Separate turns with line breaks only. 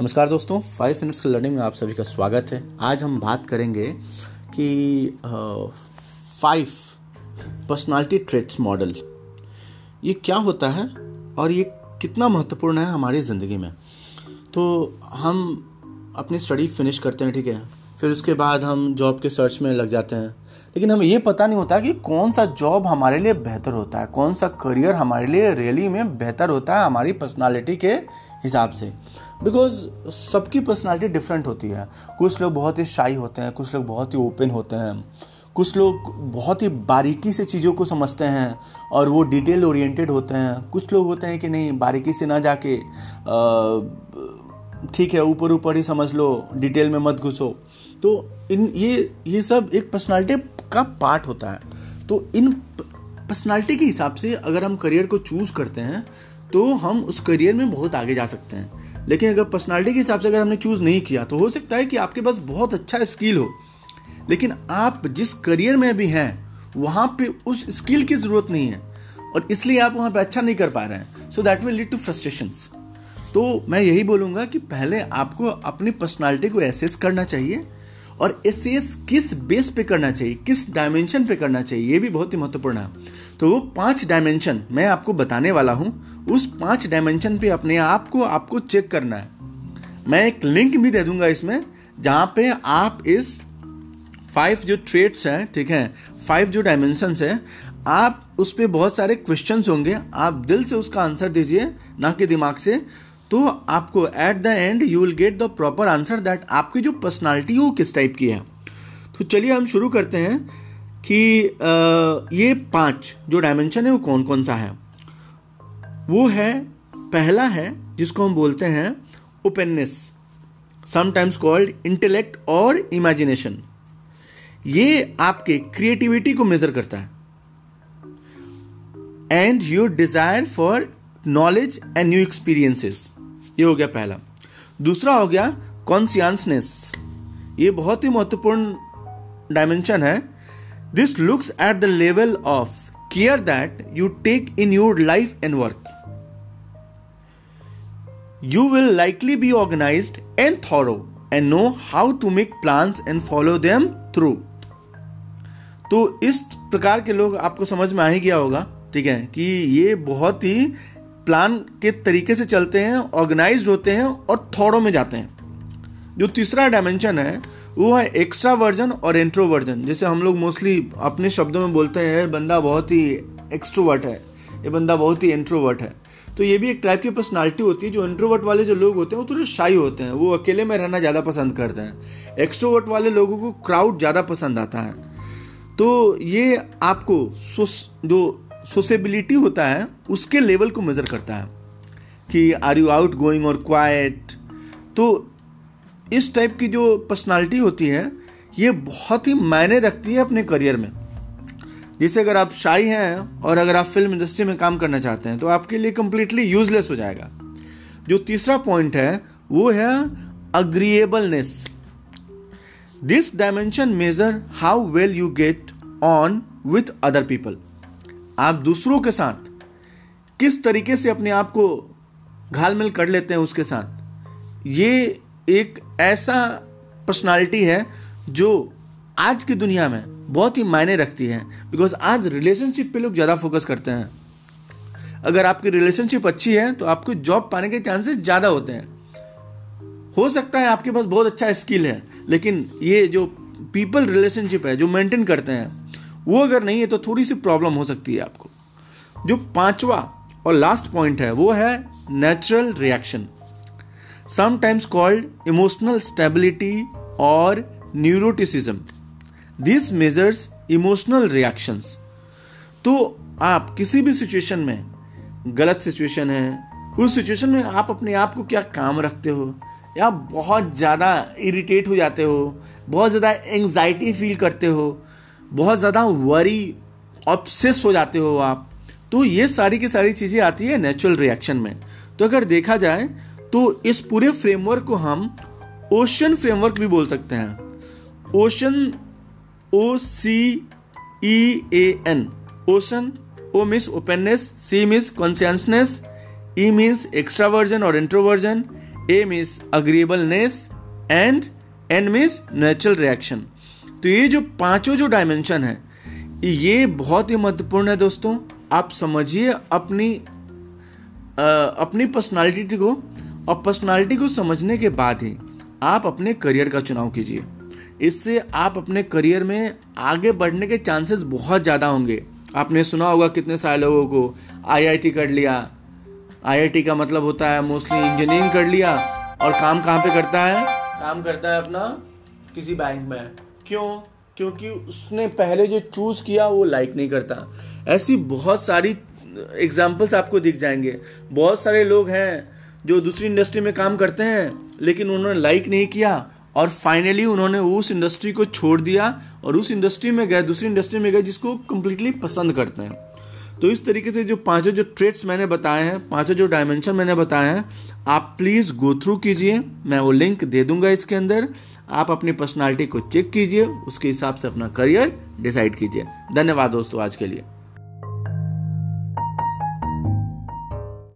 नमस्कार दोस्तों five minutes के लर्निंग में आप सभी का स्वागत है। आज हम बात करेंगे कि फाइव पर्सनालिटी ट्रेट्स मॉडल ये क्या होता है और ये कितना महत्वपूर्ण है हमारी ज़िंदगी में? तो हम अपनी स्टडी फिनिश करते हैं, ठीक है? फिर उसके बाद हम जॉब के सर्च में लग जाते हैं। लेकिन हमें ये पता नहीं होता कि कौन सा जॉब हमारे लिए बेहतर होता है, कौन सा करियर हमारे लिए रियली में बेहतर होता है हमारी पर्सनालिटी के हिसाब से। बिकॉज़ सबकी पर्सनालिटी डिफरेंट होती है। कुछ लोग बहुत ही शाई होते हैं, कुछ लोग बहुत ही ओपन होते हैं। कुछ लोग बहुत ही बारीकी से चीज़ों को समझते हैं और वो डिटेल ओरिएंटेड होते हैं। कुछ लोग होते हैं कि नहीं, बारीकी से ना जाके ठीक है, ऊपर ऊपर ही समझ लो डिटेल में मत घुसो। तो इन, ये ये सब एक पर्सनालिटी का पार्ट होता है। तो इन पर्सनालिटी के हिसाब से अगर हम करियर को चूज़ करते हैं तो हम उस करियर में बहुत आगे जा सकते हैं। लेकिन अगर पर्सनालिटी के हिसाब से अगर हमने चूज़ नहीं किया तो हो सकता है कि आपके पास बहुत अच्छा स्किल हो। लेकिन आप जिस करियर में भी हैं, वहाँ पे उस स्किल की ज़रूरत नहीं है। और इसलिए आप वहाँ पे अच्छा नहीं कर पा रहे हैं। So that will lead to frustrations तो मैं यही बोलूँगा कि पहले आपको अपनी पर्सनालिटी को एसेस करना चाहिए और एसेस किस बेस पे करना चाहिए, किस डायमेंशन पे करना चाहिए, ये भी बहुत ही महत्वपूर्ण है। तो वो पाँच डायमेंशन मैं आपको बताने वाला हूँ। उस पाँच डायमेंशन पे अपने आप को आपको चेक करना है। मैं एक लिंक भी दे दूँगा इसमें, जहाँ पे आप इस फाइव जो ट्रेड्स हैं, ठीक है फाइव जो डायमेंशन है, आप उस पर बहुत सारे क्वेश्चन होंगे। आप दिल से उसका आंसर दीजिए, ना कि दिमाग से। तो आपको at the end you will get the proper answer that आपकी जो पर्सनालिटी है वो किस टाइप की है। तो चलिए हम शुरू करते हैं। कि ये पाँच जो डायमेंशन है वो कौन कौन सा है? वो है, पहला है, जिसको हम बोलते हैं ओपननेस समटाइम्स कॉल्ड इंटेलेक्ट और इमेजिनेशन ये आपके क्रिएटिविटी को मेजर करता है. And your desire for knowledge and new experiences ये हो गया पहला. दूसरा हो गया कॉन्सियसनेस ये बहुत ही महत्वपूर्ण डायमेंशन है. This looks at the level of care that you take in your life and work you will likely be organize and thorough and know how to make plan and follow them through तो इस प्रकार के लोग आपको समझ में आ ही गया होगा, ठीक है, कि ये बहुत ही प्लान के तरीके से चलते हैं ऑर्गेनाइज होते हैं और थॉड़ों में जाते हैं। जो तीसरा डायमेंशन है वो है एक्स्ट्रा वर्जन और एंट्रो वर्जन जैसे हम लोग मोस्टली अपने शब्दों में बोलते हैं बंदा बहुत ही एक्स्ट्रोवर्ट है। ये बंदा बहुत ही इंट्रोवर्ट है। तो ये भी एक टाइप की पर्सनालिटी होती है, जो इंट्रोवर्ट वाले जो लोग होते हैं, वो थोड़े शाई होते हैं। वो अकेले में रहना ज़्यादा पसंद करते हैं। एक्स्ट्रोवर्ट वाले लोगों को क्राउड ज़्यादा पसंद आता है। तो ये आपको सोस, जो सोसेबिलिटी होता है, उसके लेवल को मेज़र करता है कि आर यू आउट गोइंग और क्वाइट तो इस टाइप की जो पर्सनालिटी होती है, ये बहुत ही मायने रखती है अपने करियर में। जैसे अगर आप शाई हैं और अगर आप फ़िल्म इंडस्ट्री में काम करना चाहते हैं तो आपके लिए कंप्लीटली यूजलेस हो जाएगा। जो तीसरा पॉइंट है, वो है agreeableness this dimension measure how well you get on with other people आप दूसरों के साथ किस तरीके से अपने आप को घालमेल कर लेते हैं उसके साथ, ये एक ऐसा पर्सनालिटी है जो आज की दुनिया में बहुत ही मायने रखती है बिकॉज़ आज रिलेशनशिप पे लोग ज़्यादा फोकस करते हैं। अगर आपकी रिलेशनशिप अच्छी है तो आपको जॉब पाने के चांसेस ज़्यादा होते हैं। हो सकता है आपके पास बहुत अच्छा स्किल है, लेकिन ये जो पीपल रिलेशनशिप है, जो मेंटेन करते हैं, वो अगर नहीं है तो थोड़ी सी प्रॉब्लम हो सकती है आपको। जो पांचवा और लास्ट पॉइंट है, वो है natural reaction sometimes called emotional stability और neuroticism this measures emotional reactions तो आप किसी भी सिचुएशन में गलत सिचुएशन है, उस सिचुएशन में आप अपने आप को क्या काम रखते हो? या बहुत ज़्यादा इरिटेट हो जाते हो, बहुत ज़्यादा एंग्जाइटी फील करते हो, बहुत ज़्यादा वरी ऑब्सेस हो जाते हो आप तो ये सारी की सारी चीज़ें आती है नेचुरल रिएक्शन में। तो अगर देखा जाए तो इस पूरे फ्रेमवर्क को हम ओशन फ्रेमवर्क भी बोल सकते हैं। OCEAN O C E A N OCEAN O means openness C means conscientiousness E means extraversion और introversion A means agreeableness and N means natural reaction तो ये जो पाँचों जो डायमेंशन है ये बहुत ही महत्वपूर्ण है दोस्तों। आप समझिए अपनी आ, अपनी पर्सनालिटी को और पर्सनालिटी को समझने के बाद ही आप अपने करियर का चुनाव कीजिए। इससे आप अपने करियर में आगे बढ़ने के चांसेस बहुत ज़्यादा होंगे। आपने सुना होगा कितने सारे लोगों को आईआईटी कर लिया। आईआईटी का मतलब होता है मोस्टली इंजीनियरिंग कर लिया और काम कहाँ पे करता है? काम करता है अपना किसी बैंक में। क्यों? क्योंकि उसने पहले जो चूज़ किया वो लाइक नहीं करता। ऐसी बहुत सारी एग्जाम्पल्स आपको दिख जाएँगे। बहुत सारे लोग हैं जो दूसरी इंडस्ट्री में काम करते हैं, लेकिन उन्होंने लाइक नहीं किया और फाइनली उन्होंने उस इंडस्ट्री को छोड़ दिया और उस इंडस्ट्री में गए, दूसरी इंडस्ट्री में गए जिसको कम्प्लीटली पसंद करते हैं। तो इस तरीके से जो पाँचों जो ट्रेड्स मैंने बताए हैं, पाँचों जो डायमेंशन मैंने बताए हैं, आप प्लीज़ गो थ्रू कीजिए, मैं वो लिंक दे दूँगा इसके अंदर। आप अपनी पर्सनालिटी को चेक कीजिए, उसके हिसाब से अपना करियर डिसाइड कीजिए। धन्यवाद दोस्तों आज के लिए।